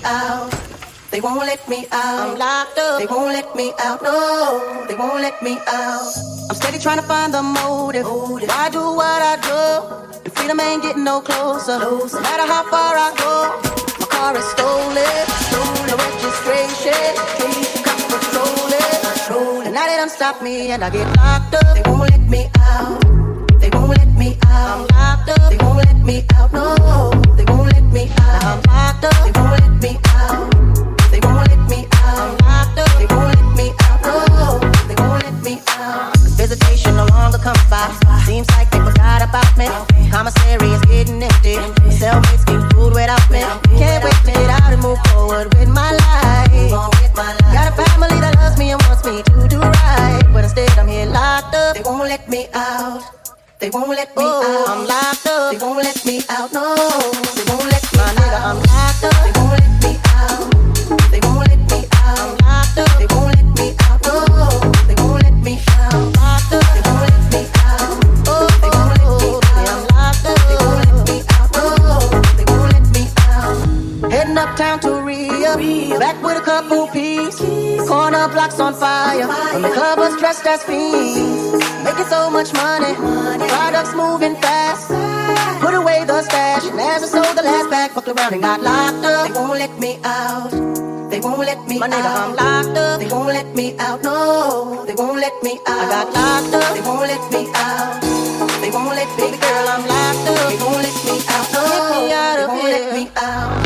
They won't let me out. I'm locked up. They won't let me out. No, they won't let me out. I'm steady trying to find the motive. Motive. Why do what I do? The freedom ain't getting no closer. Closer. No matter how far I go, my car is stolen. Stolen. Registration. Cops patrol it. Patrolling. And now they done stop me and I get locked up. They won't let me out. They won't let me out. locked up. They won't let me out. No, they won't let me I'm out. locked up. They won't let me out. They won't let me I'm out. locked up. They won't let me out. No, they won't let me out. They won't let me out. They won't let me out. No, they won't let me out. Visitation no longer comes by. Seems like they forgot about me. Commissary is getting empty. Cellmates get food without me. Can't wait to get out and move forward with my life. On with my life. Got a family that loves me and wants me to do right. But instead I'm here locked up. They won't let me out. They won't let dressed as fiends. Making so much money. Products moving fast. Put away the stash. And as I sold the last bag, fucked around and got locked up. They won't let me out. They won't let me My nigga, I'm locked up. They won't let me out. No, they won't let me out. I got locked up. They won't let me out. They won't let me Baby girl, I'm locked up. They won't let me out. No, Get me out they won't let me out.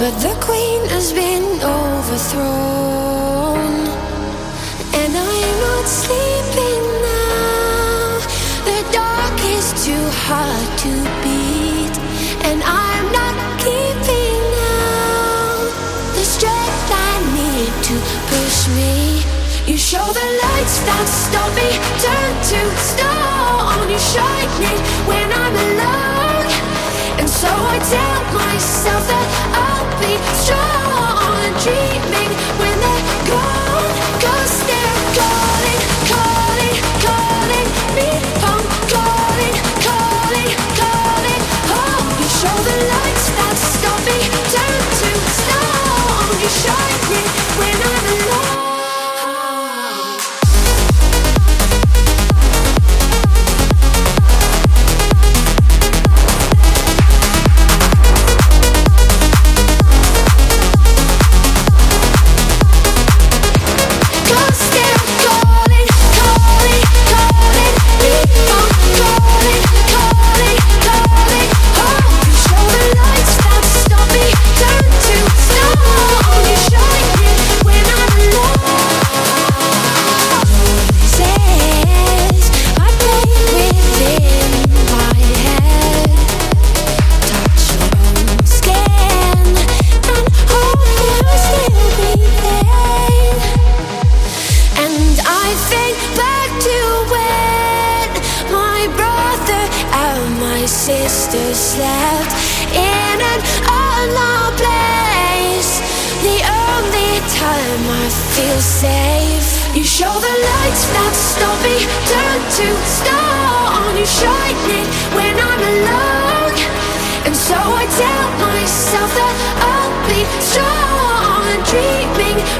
But the queen has been overthrown, and I'm not sleeping now. The dark is too hard to beat, and I'm not keeping now the strength I need to push me. You show the lights that stop me, turn to stone. You shine it when I'm alone, and so I tell myself that. I strong treatment.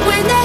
when they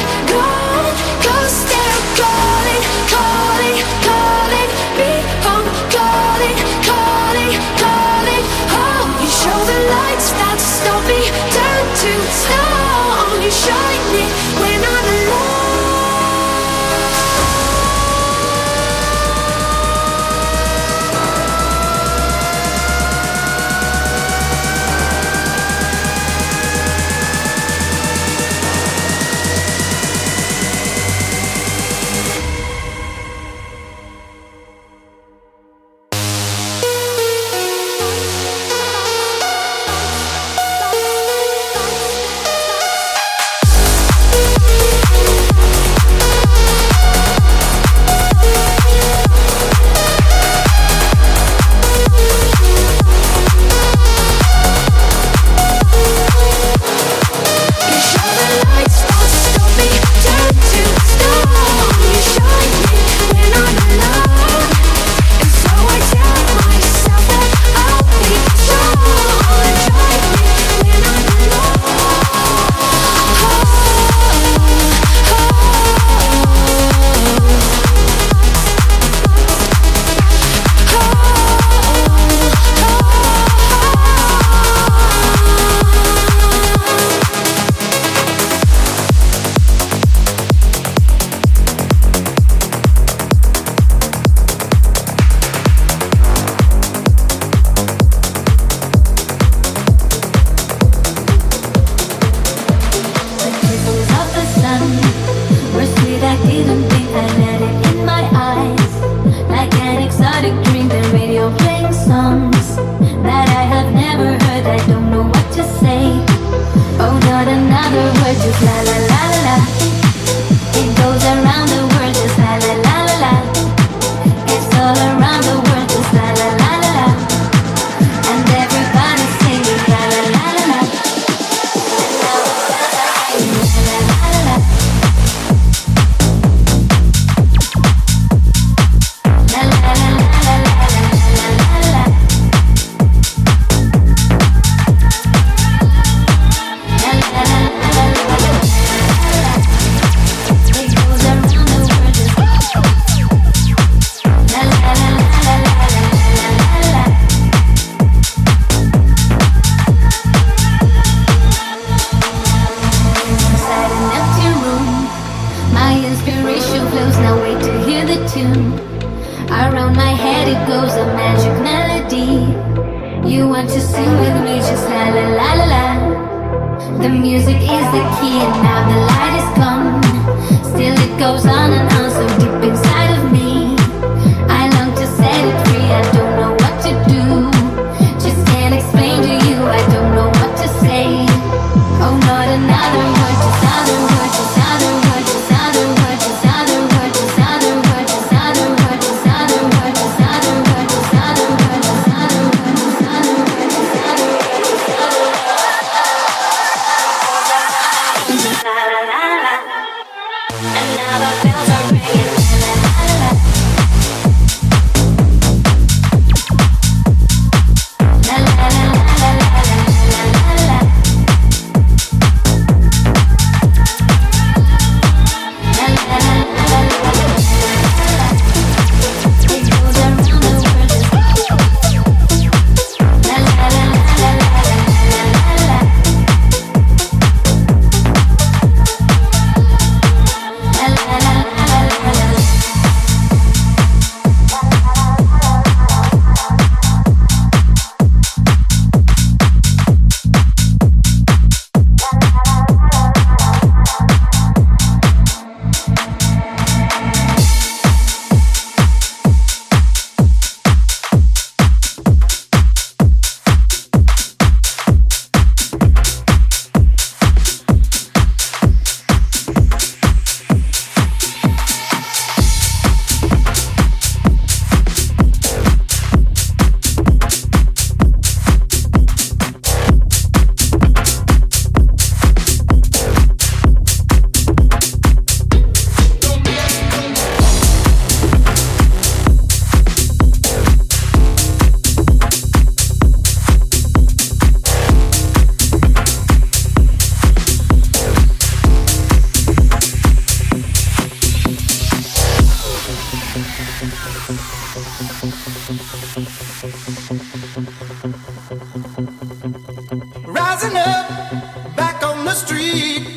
street.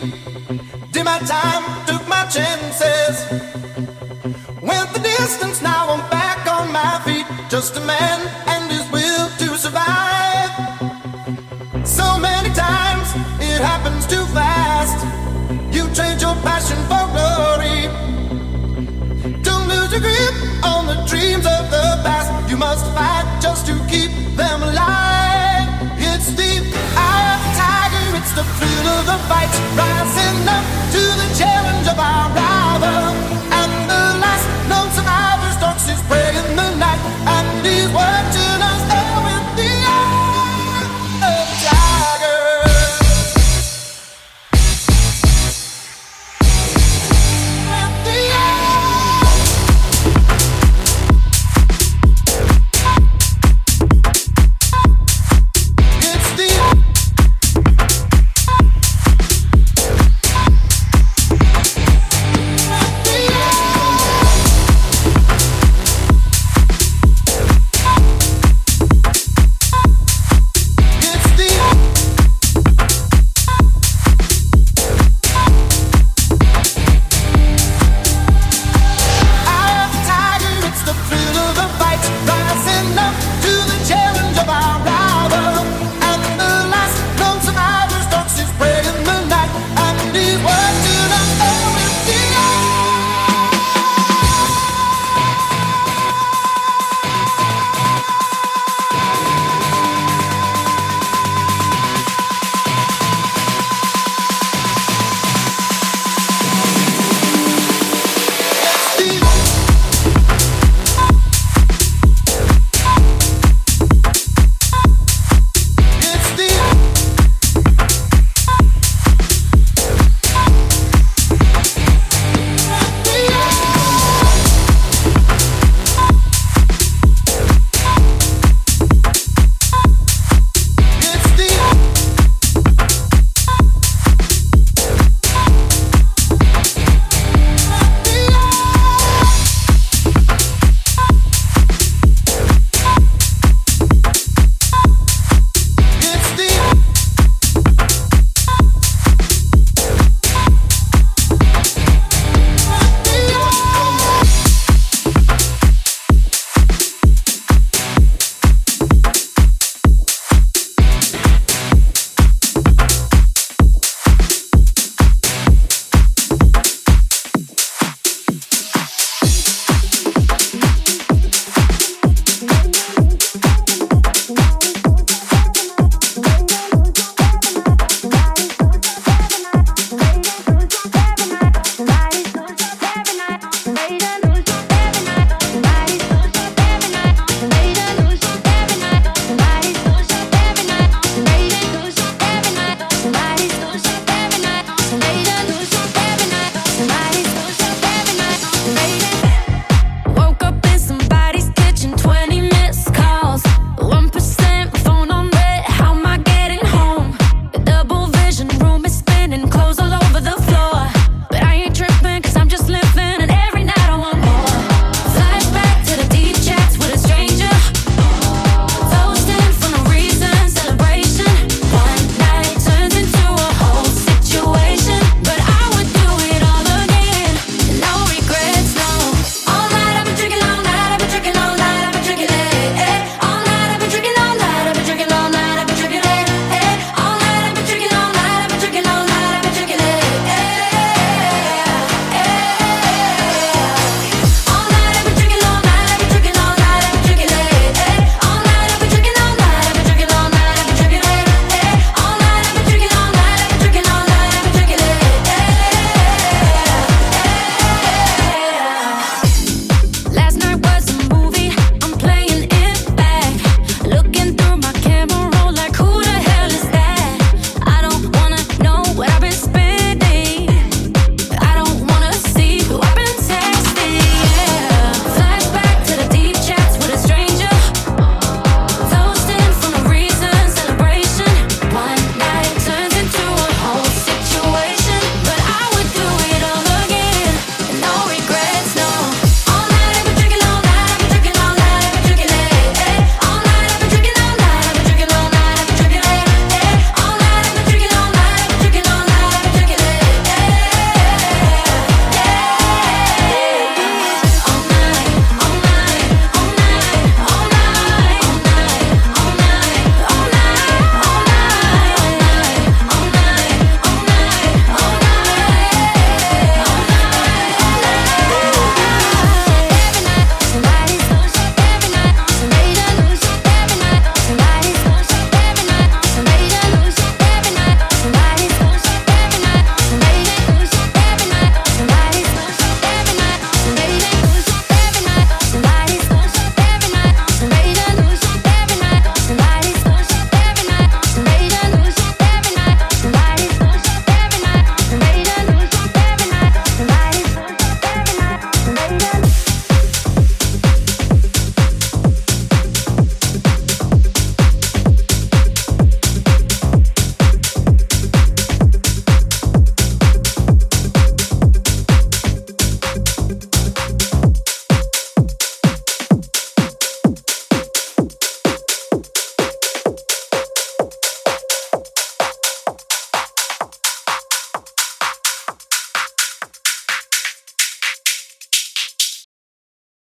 Did my time, took my chances. Went the distance, now I'm back on my feet. Just a man and his will to survive. So many times, it happens too fast. You change your passion for glory. Don't lose your grip on the dreams of the past. You must fight just to keep them alive. It's the eye the thrill of the fight, rising up to the challenge of our rival.